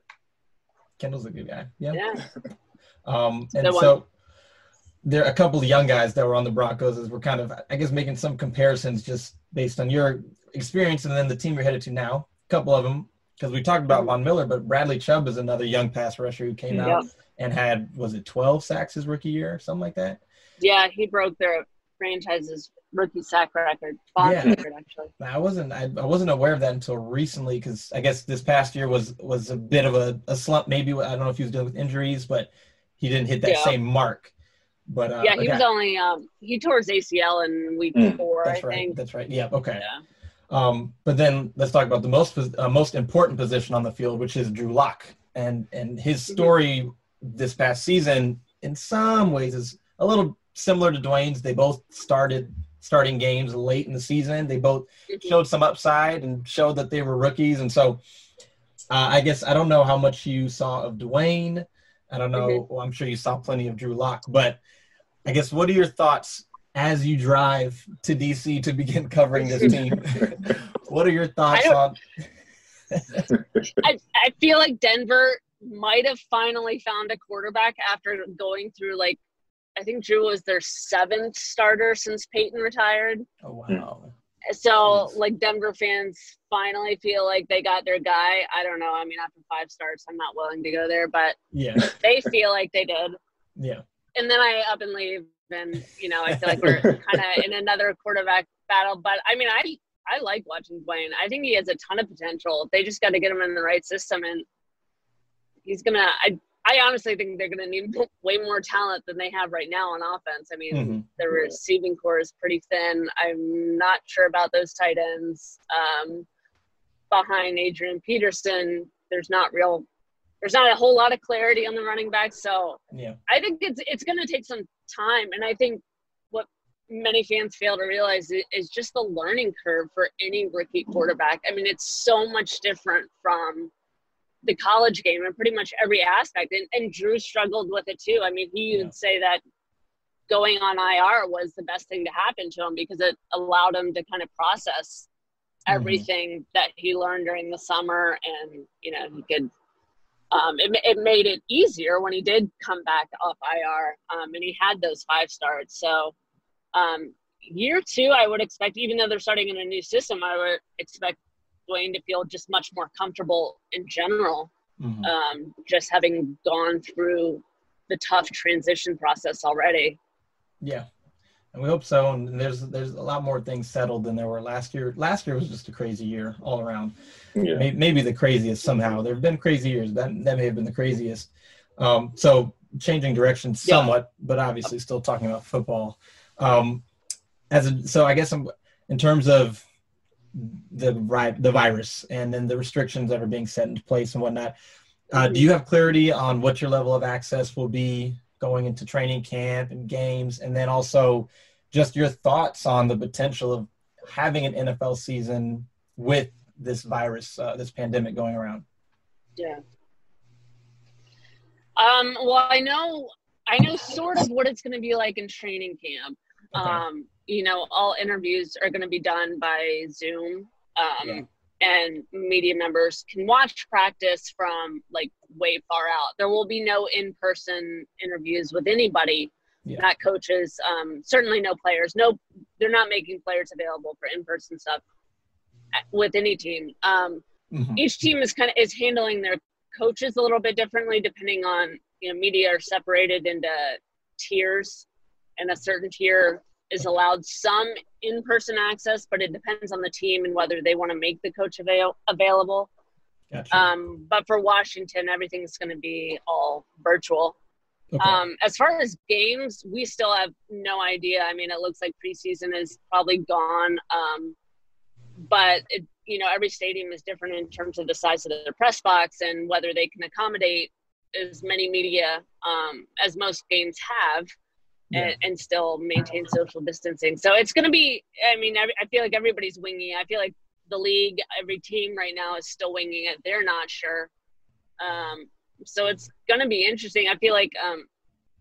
Speaker 2: Kendall's a good guy. Yeah.
Speaker 3: yeah,
Speaker 2: Um, and
Speaker 3: Good
Speaker 2: so there are a couple of young guys that were on the Broncos as we're kind of, I guess, making some comparisons just based on your experience and then the team you're headed to now. A couple of them, because we talked about Von Miller, but Bradley Chubb is another young pass rusher who came out and had, was it 12 sacks his rookie year, or something like that?
Speaker 3: yeah, he broke their franchise's rookie sack record, Von's
Speaker 2: Yeah.
Speaker 3: record actually.
Speaker 2: I wasn't, I, I wasn't aware of that until recently because I guess this past year was was a bit of a, a slump. Maybe I don't know if he was dealing with injuries, but he didn't hit that
Speaker 3: Yeah.
Speaker 2: same mark. But uh,
Speaker 3: yeah, he
Speaker 2: okay.
Speaker 3: was only um he tore his ACL in week
Speaker 1: Mm,
Speaker 3: four, I
Speaker 2: That's right.
Speaker 3: think.
Speaker 2: That's right. Yeah. Okay.
Speaker 3: Yeah.
Speaker 2: Um, but then let's talk about the most uh, most important position on the field, which is Drew Lock, and and his
Speaker 3: Mm-hmm.
Speaker 2: story this past season, in some ways, is a little similar to Dwayne's. They both started starting games late in the season. They both
Speaker 3: Mhm.
Speaker 2: showed some upside and showed that they were rookies, and so uh, I guess I don't know how much you saw of Dwayne. I don't know.
Speaker 3: Mhm.
Speaker 2: Well, I'm sure you saw plenty of Drew Lock, but I guess what are your thoughts as you drive to DC to begin covering this team? what are your thoughts on?
Speaker 3: I, I feel like Denver might have finally found a quarterback after going through like I think Drew was their seventh starter since Peyton retired.
Speaker 2: Oh hmm. wow.
Speaker 3: So like Denver fans finally feel like they got their guy. I don't know. I mean, after five starts, I'm not willing to go there, but
Speaker 2: Yeah.
Speaker 3: they feel like they did.
Speaker 2: Yeah.
Speaker 3: And then I up and leave, and you know, I feel like we're kind of in another quarterback battle. But I mean, I I like watching Dwayne. I think he has a ton of potential. They just got to get him in the right system, and he's gonna. I I honestly think they're gonna need way more talent than they have right now on offense. I mean,
Speaker 2: Mhm.
Speaker 3: the receiving corps is pretty thin. I'm not sure about those tight ends. Um, behind Adrian Peterson, there's not real. There's not a whole lot of clarity on the running back, so
Speaker 2: Yeah.
Speaker 3: I think it's it's going to take some time, and I think what many fans fail to realize is just the learning curve for any rookie quarterback. I mean, it's so much different from the college game in pretty much every aspect, and, and Drew struggled with it too. I mean, he
Speaker 2: Yeah.
Speaker 3: would say that going on IR was the best thing to happen to him because it allowed him to kind of process
Speaker 2: Mhm.
Speaker 3: everything that he learned during the summer, and you know, he could um, it, it made it easier when he did come back off IR um, and he had those five starts. So, um, year two, I would expect, even though they're starting in a new system, I would expect Dwayne to feel just much more comfortable in general,
Speaker 2: Mhm.
Speaker 3: um, just having gone through the tough transition process already.
Speaker 2: Yeah, and we hope so. And there's there's a lot more things settled than there were last year. Last year was just a crazy year all around.
Speaker 1: Yeah.
Speaker 2: Maybe, maybe the craziest somehow. There have been crazy years. That that may have been the craziest. Um, so changing direction somewhat, but obviously still talking about football. Um, as a, so, I guess I'm, in terms of the the virus and then the restrictions that are being set into place and whatnot. Uh, do you have clarity on what your level of access will be going into training camp and games, and then also just your thoughts on the potential of having an NFL season with this virus, uh, this pandemic going around?
Speaker 3: Yeah. Um, well, I know, I know sort of what it's going to be like in training camp.
Speaker 2: Okay.
Speaker 3: Um, you know, all interviews are going to be done by Zoom. Um,
Speaker 2: Yeah.
Speaker 3: and media members can watch practice from like way far out. There will be no in-person interviews with anybody,
Speaker 2: Yeah.
Speaker 3: not coaches. Um, certainly no players. No, they're not making players available for in-person stuff uh, with any team. Um,
Speaker 2: Mhm.
Speaker 3: each team is kind of is handling their coaches a little bit differently depending on you know media are separated into tiers and a certain tier is allowed some in-person access but it depends on the team and whether they want to make the coach avail- available
Speaker 2: Gotcha.
Speaker 3: um, but for washington everything's going to be all virtual
Speaker 2: Okay.
Speaker 3: um, as far as games, we still have no idea. I mean, it looks like preseason is probably gone. Um, but it, you know, every stadium is different in terms of the size of their press box and whether they can accommodate as many media um, as most games have.
Speaker 2: Yeah.
Speaker 3: And, and still maintain social distancing. So it's going to be. I mean, every, I feel like everybody's winging. it. I feel like the league, every team right now is still winging it. They're not sure. Um, so it's going to be interesting. I feel like, um,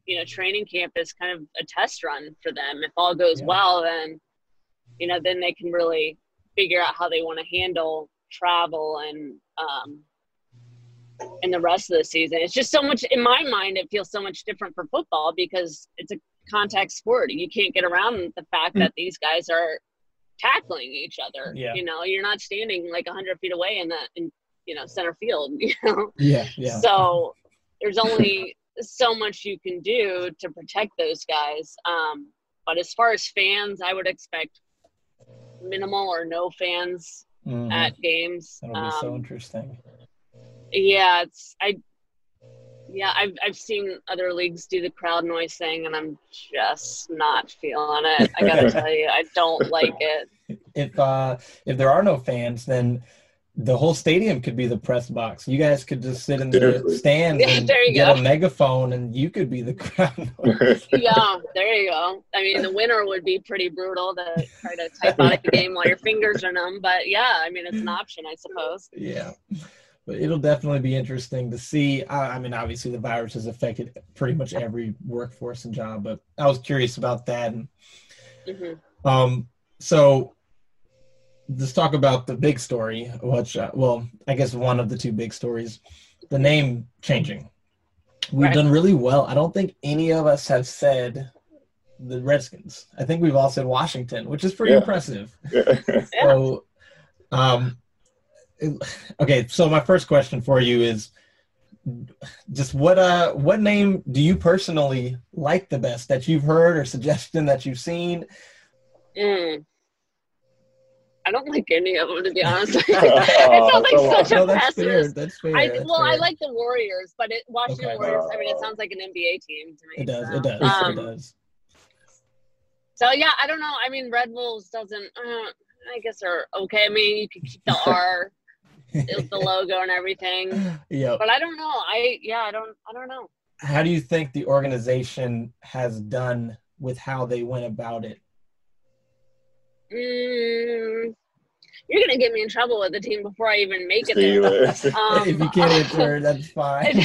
Speaker 3: you know, training camp is kind of a test run for them. If all goes
Speaker 2: Yeah.
Speaker 3: well, then, you know, then they can really figure out how they want to handle travel and, um, and the rest of the season. It's just so much, in my mind, it feels so much different for football because it's a contact sport. You can't get around the fact that these guys are tackling each other.
Speaker 2: Yeah.
Speaker 3: You know, you're not standing like 100 feet away in the, in, you know, center field, you know?
Speaker 2: yeah. Yeah.
Speaker 3: So there's only so much you can do to protect those guys. Um, but as far as fans, I would expect minimal or no fans
Speaker 2: Mhm.
Speaker 3: at games.
Speaker 2: That'll be so
Speaker 3: Um,
Speaker 2: interesting.
Speaker 3: yeah, it's I. Yeah, I've I've seen other leagues do the crowd noise thing, and I'm just not feeling it. I gotta tell you, I don't like it.
Speaker 2: If uh, if there are no fans, then the whole stadium could be the press box. You guys could just sit in the
Speaker 1: Seriously.
Speaker 2: stands and
Speaker 3: there you
Speaker 2: get
Speaker 3: go.
Speaker 2: a megaphone, and you could be the crowd.
Speaker 3: Yeah, there you go. I mean, the winner would be pretty brutal to try to type out a game while your fingers are numb, but yeah, I mean, it's an option, I suppose.
Speaker 2: yeah, but it'll definitely be interesting to see. I, I mean, obviously the virus has affected pretty much every workforce and job, but I was curious about that. And
Speaker 3: hmm
Speaker 2: um, so let's talk about the big story. Which, uh, well, I guess one of the two big stories. the name changing. We've
Speaker 3: Right.
Speaker 2: done really well. I don't think any of us have said the Redskins. I think we've all said Washington, which is pretty
Speaker 1: Yeah.
Speaker 2: impressive. So, um, okay. So my first question for you is, just what uh what name do you personally like the best that you've heard or suggestion that you've seen?
Speaker 3: Mm. I don't like any of them to be honest. it
Speaker 1: Oh,
Speaker 3: sounds
Speaker 1: come on.
Speaker 3: like such
Speaker 2: no,
Speaker 3: a
Speaker 2: that's fair. That's fair.
Speaker 3: I,
Speaker 2: that's
Speaker 3: well, I like the Warriors, but it, Washington
Speaker 2: Okay.
Speaker 3: Warriors. I mean, it sounds like an NBA team to me.
Speaker 2: It does.
Speaker 3: so.
Speaker 2: It does.
Speaker 3: Um,
Speaker 2: it does.
Speaker 3: So yeah, I don't know. I mean, Red Bulls doesn't. Uh, I guess they're okay. I mean, you can keep the R, the logo, and everything.
Speaker 2: yeah.
Speaker 3: But I don't know. I yeah, I don't. I don't know.
Speaker 2: How do you think the organization has done with how they went about it?
Speaker 3: Mm, you're gonna get me in trouble with the team before I even make it there. Um,
Speaker 2: if you can't answer, that's fine.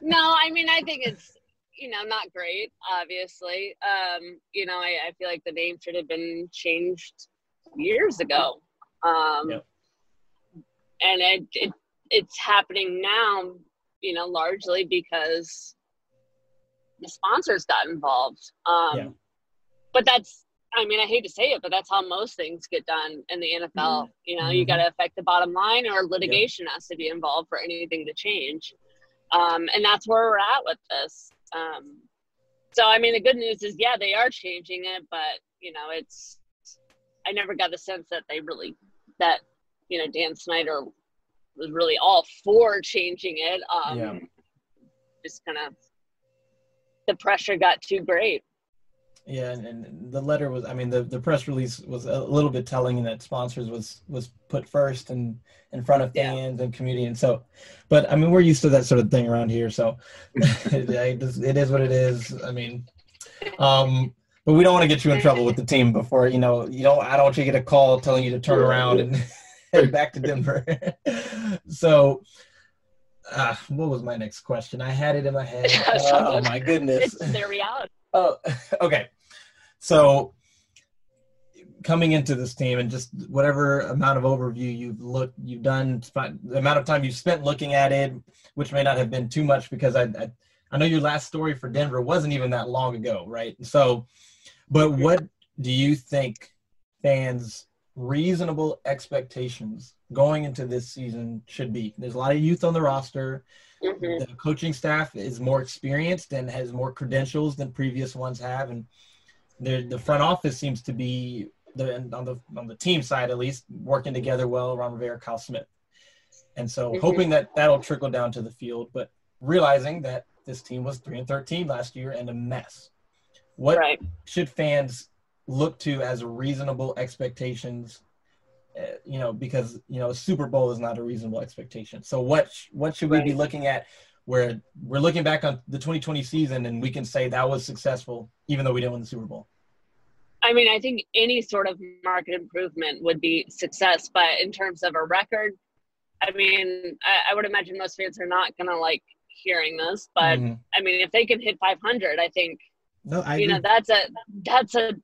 Speaker 3: no, I mean, I think it's you know not great. Obviously, um, you know, I, I feel like the name should have been changed years ago. Um,
Speaker 2: Yep.
Speaker 3: And it, it it's happening now, you know, largely because the sponsors got involved. Um,
Speaker 2: Yeah.
Speaker 3: But that's, I mean, I hate to say it, but that's how most things get done in the NFL. You know, you
Speaker 2: Mhm.
Speaker 3: got to affect the bottom line, or litigation has to be involved for anything to change. Um, and that's where we're at with this. Um, so, I mean, the good news is, yeah, they are changing it, but you know, it's. I never got the sense that they really that you know Dan Snyder was really all for changing it. Um,
Speaker 2: Yeah.
Speaker 3: Just kind of the pressure got too great.
Speaker 2: Yeah, and, and the letter was. I mean, the, the press release was a little bit telling in that sponsors was was put first and in front of
Speaker 3: Yeah.
Speaker 2: fans and community, and so. But I mean, we're used to that sort of thing around here, so it, it is what it is. I mean, um, but we don't want to get you in trouble with the team before you know. You don't. I don't want you to get a call telling you to turn around and back to Denver. so. Uh, what was my next question? I had it in my head. Oh my goodness!
Speaker 3: It's their reality.
Speaker 2: Oh, okay. So coming into this team and just whatever amount of overview you've looked, you've done, the amount of time you've spent looking at it, which may not have been too much because I, I, I know your last story for Denver wasn't even that long ago, right? So, but what do you think fans' reasonable expectations going into this season should be? There's a lot of youth on the roster
Speaker 3: Mhm.
Speaker 2: the coaching staff is more experienced and has more credentials than previous ones have, and the the front office seems to be the on the on the team side at least working together well. Ron Rivera, Kyle Smith, and so
Speaker 3: Mhm.
Speaker 2: hoping that that'll trickle down to the field, but realizing that this team was three and thirteen last year and a mess. What
Speaker 3: Right.
Speaker 2: should fans look to as reasonable expectations? Uh, you know, because you know, a Super Bowl is not a reasonable expectation. So what sh- what should we be looking at where we're looking back on the 2020 season and we can say that was successful, even though we didn't win the Super Bowl?
Speaker 3: I mean, I think any sort of market improvement would be success, but in terms of a record, I mean, I, I would imagine most fans are not gonna like hearing this, but
Speaker 2: Mhm.
Speaker 3: I mean, if they can hit 500, I think
Speaker 2: no, I
Speaker 3: you know that's a that's a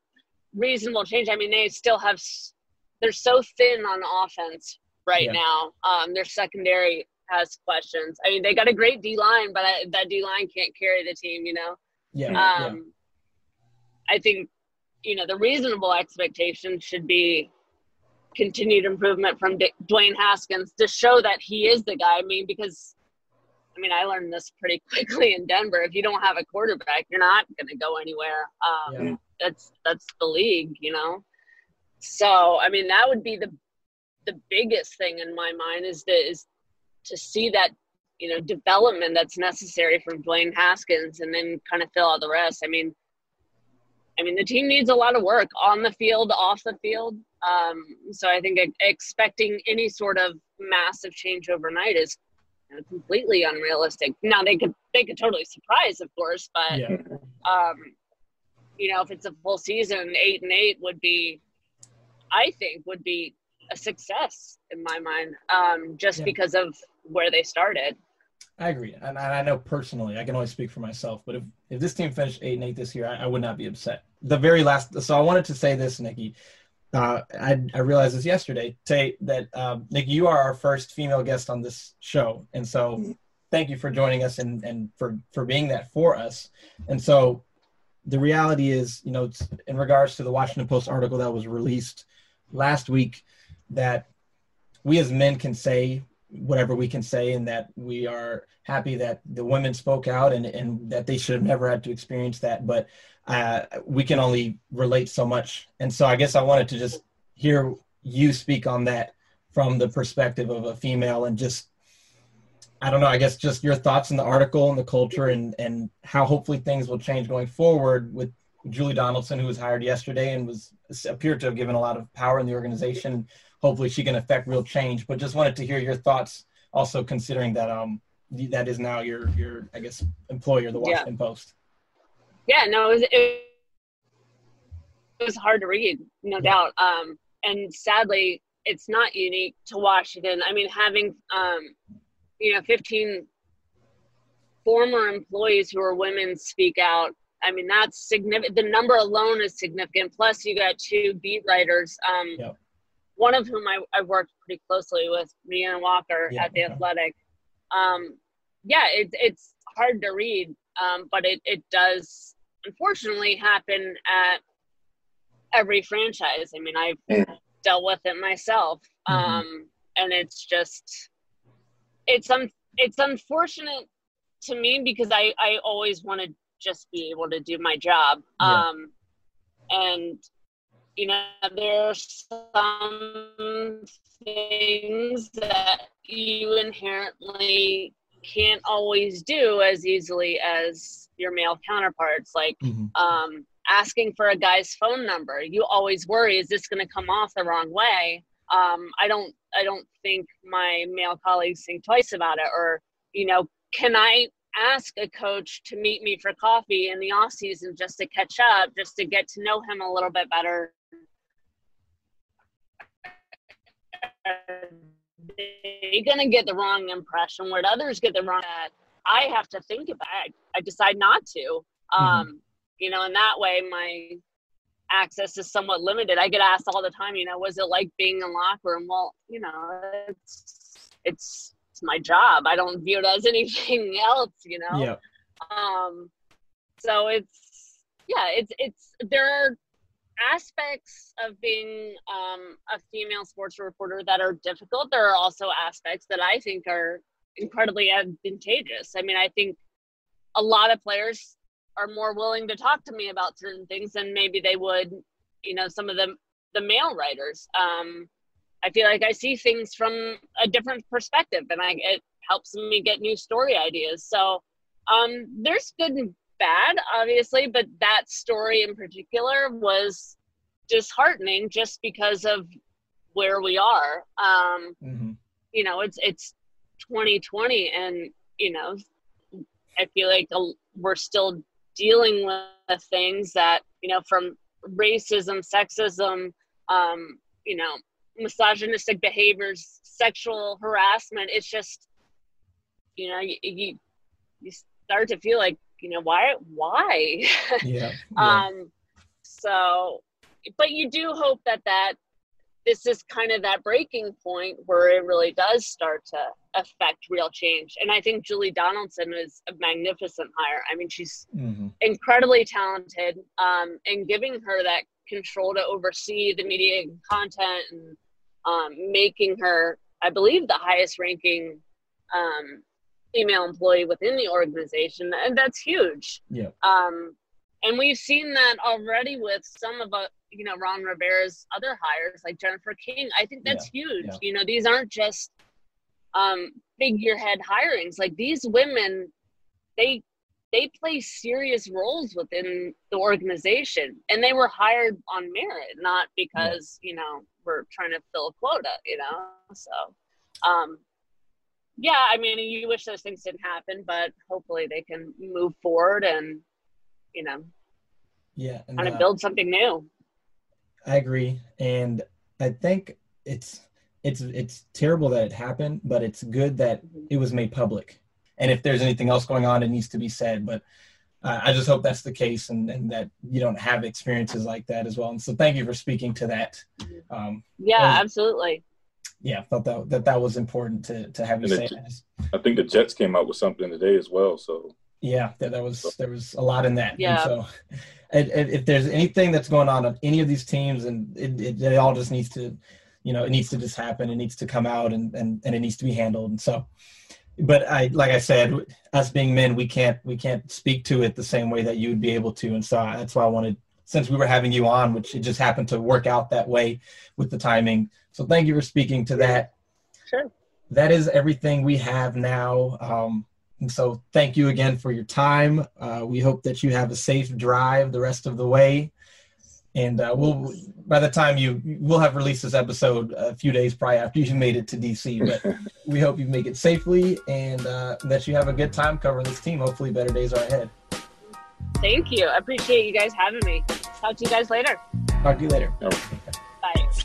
Speaker 3: reasonable change. I mean, they still have they're so thin on offense right
Speaker 2: Yeah.
Speaker 3: now. Um, their secondary has questions. I mean, they got a great D line, but I, that D line can't carry the team. You know,
Speaker 2: yeah, yeah.
Speaker 3: um, I think you know the reasonable expectation should be continued improvement from D- Dwayne Haskins to show that he is the guy. I mean, because I mean, I learned this pretty quickly in Denver. If you don't have a quarterback, you're not going to go anywhere. Um,
Speaker 2: Yeah.
Speaker 3: That's that's the league, you know. So I mean, that would be the the biggest thing in my mind is to is to see that you know development that's necessary from Dwayne Haskins, and then kind of fill out the rest. I mean, I mean, the team needs a lot of work on the field, off the field. Um, so I think expecting any sort of massive change overnight is you know, completely unrealistic. Now they could they could totally surprise, of course, but
Speaker 2: yeah.
Speaker 3: um, you know, if it's a full season, eight and eight would be, I think, would be a success in my mind, um, just
Speaker 2: Yeah.
Speaker 3: because of where they started.
Speaker 2: I agree, and I know personally, I can only speak for myself. But if if this team finished eight and eight this year, I, I would not be upset. The very last, so I wanted to say this, Nikki. Uh, I I realized this yesterday. Say that um, Nikki, you are our first female guest on this show, and so thank you for joining us and and for for being that for us. And so, the reality is, you know, in regards to the Washington Post article that was released last week, that we as men can say whatever we can say, and that we are happy that the women spoke out and and that they should have never had to experience that, but. Uh, we can only relate so much, and so I guess I wanted to just hear you speak on that from the perspective of a female and just I don't know, I guess just your thoughts on the article and the culture and, and how hopefully things will change going forward with Julie Donaldson, who was hired yesterday and was appeared to have given a lot of power in the organization. Hopefully she can affect real change, but just wanted to hear your thoughts also considering that, um, that is now your, your, I guess, employer, the Washington yeah. Post.
Speaker 3: Yeah, no, it was, it was hard to read, no yeah. doubt. Um, and sadly, it's not unique to Washington. I mean, having um, you know 15 former employees who are women speak out. I mean, that's significant. The number alone is significant. Plus, you got two beat writers. Um, yep. One of whom I, I worked pretty closely with, Rhiannon Walker at the Athletic. Um, yeah, it, it's hard to read, um, but it, it does unfortunately happen at every franchise. I mean, I've dealt with it myself. Mm-hmm. Um, and it's just, it's um, it's unfortunate to me because I I always want to just be able to do my job. Yeah. Um, and you know, there's some things that you inherently can't always do as easily as your male counterparts, like mm-hmm. um, asking for a guy's phone number. You always worry, is this going to come off the wrong way? Um, I don't, I don't think my male colleagues think twice about it. Or, you know, can I ask a coach to meet me for coffee in the off season just to catch up, just to get to know him a little bit better? They're gonna get the wrong impression. Would others get the wrong? I have to think about. I decide not to. Mm-hmm. Um, you know, in that way, my access is somewhat limited. I get asked all the time, you know, was it like being in locker room? Well, you know, it's it's it's my job. I don't view it as anything else, you know.
Speaker 2: Yeah.
Speaker 3: Um. So it's yeah, it's it's there are aspects of being um, a female sports reporter that are difficult. There are also aspects that I think are incredibly advantageous. I mean, I think a lot of players are more willing to talk to me about certain things than maybe they would, you know, some of the the male writers. Um, I feel like I see things from a different perspective, and I it helps me get new story ideas. So um, there's good and bad, obviously, but that story in particular was disheartening just because of where we are. Um, mm-hmm. You know, it's it's 2020, and you know, I feel like we're still dealing with things that you know from racism sexism um, you know misogynistic behaviors sexual harassment it's just you know you, you, you start to feel like you know why why
Speaker 2: yeah, yeah.
Speaker 3: um so but you do hope that that this is kind of that breaking point where it really does start to affect real change. And I think Julie Donaldson is a magnificent hire. I mean, she's mm-hmm. incredibly talented, um, and giving her that control to oversee the media and content and um, making her, I believe, the highest ranking um, female employee within the organization, and that's huge.
Speaker 2: Yeah.
Speaker 3: Um, and we've seen that already with some of uh, you know Ron Rivera's other hires like Jennifer King. I think that's yeah, huge. Yeah. You know, these aren't just um, figurehead hirings. Like these women, they they play serious roles within the organization, and they were hired on merit, not because you know we're trying to fill a quota. You know, so. Um, yeah, I mean, you wish those things didn't happen, but hopefully they can move forward and, you know,
Speaker 2: yeah,
Speaker 3: and, kind of uh, build something new.
Speaker 2: I agree, and I think it's it's it's terrible that it happened, but it's good that it was made public. And if there's anything else going on, it needs to be said. But uh, I just hope that's the case, and, and that you don't have experiences like that as well. And so, thank you for speaking to that.
Speaker 3: Um, yeah, absolutely.
Speaker 2: yeah, felt that that, that was important to to have you say.
Speaker 1: I think the Jets came out with something today as well. So
Speaker 2: yeah, there, there was there was a lot in that.
Speaker 3: Yeah.
Speaker 2: And so, if, if there's anything that's going on on any of these teams, and it, it, it, all just needs to, you know, it needs to just happen. It needs to come out, and and and it needs to be handled. And so, but I like I said, us being men, we can't we can't speak to it the same way that you would be able to. And so that's why I wanted, since we were having you on, which it just happened to work out that way with the timing. So thank you for speaking to that.
Speaker 3: Sure.
Speaker 2: That is everything we have now. Um, and so thank you again for your time. Uh, we hope that you have a safe drive the rest of the way. And uh, we'll, by the time you, we'll have released this episode a few days prior after you made it to DC. But we hope you make it safely and uh, that you have a good time covering this team. Hopefully, better days are ahead.
Speaker 3: Thank you. I appreciate you guys having me. Talk to you guys later.
Speaker 2: Talk to you later.
Speaker 3: Bye.
Speaker 4: You